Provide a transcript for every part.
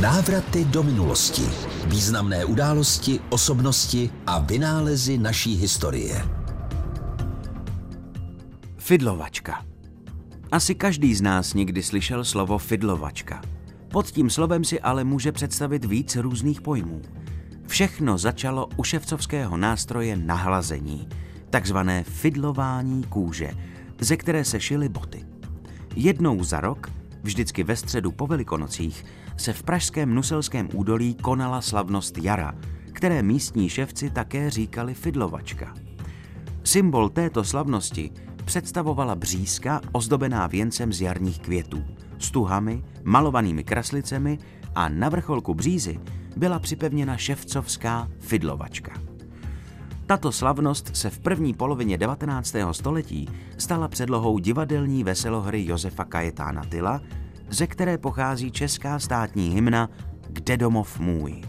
Návraty do minulosti. Významné události, osobnosti a vynálezy naší historie. Fidlovačka. Asi každý z nás někdy slyšel slovo fidlovačka. Pod tím slovem si ale může představit víc různých pojmů. Všechno začalo u ševcovského nástroje nahlazení, takzvané fidlování kůže, ze které se šily boty. Jednou za rok, vždycky ve středu po Velikonocích, se v pražském Nuselském údolí konala slavnost jara, které místní ševci také říkali fidlovačka. Symbol této slavnosti představovala břízka ozdobená věncem z jarních květů, stuhami, malovanými kraslicemi a na vrcholku břízy byla připevněna ševcovská fidlovačka. Tato slavnost se v první polovině 19. století stala předlohou divadelní veselohry Josefa Kajetána Tyla, ze které pochází česká státní hymna Kde domov můj.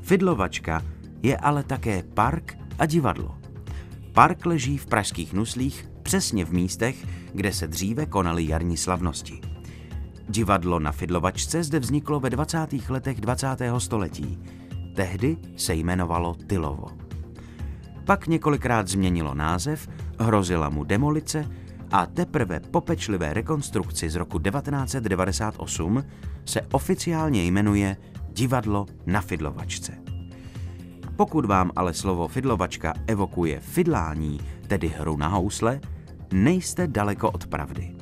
Fidlovačka je ale také park a divadlo. Park leží v pražských Nuslích přesně v místech, kde se dříve konaly jarní slavnosti. Divadlo na Fidlovačce zde vzniklo ve 20. letech 20. století. Tehdy se jmenovalo Tylovo. Pak několikrát změnilo název, hrozila mu demolice a teprve po pečlivé rekonstrukci z roku 1998 se oficiálně jmenuje Divadlo na Fidlovačce. Pokud vám ale slovo fidlovačka evokuje fidlání, tedy hru na housle, nejste daleko od pravdy.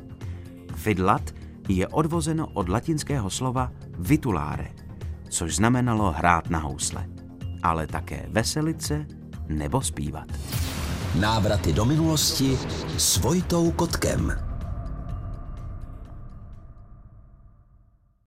Fidlat je odvozeno od latinského slova vitulare, což znamenalo hrát na housle, ale také veselice nebo zpívat. Návraty do minulosti s Vojtou Kotkem.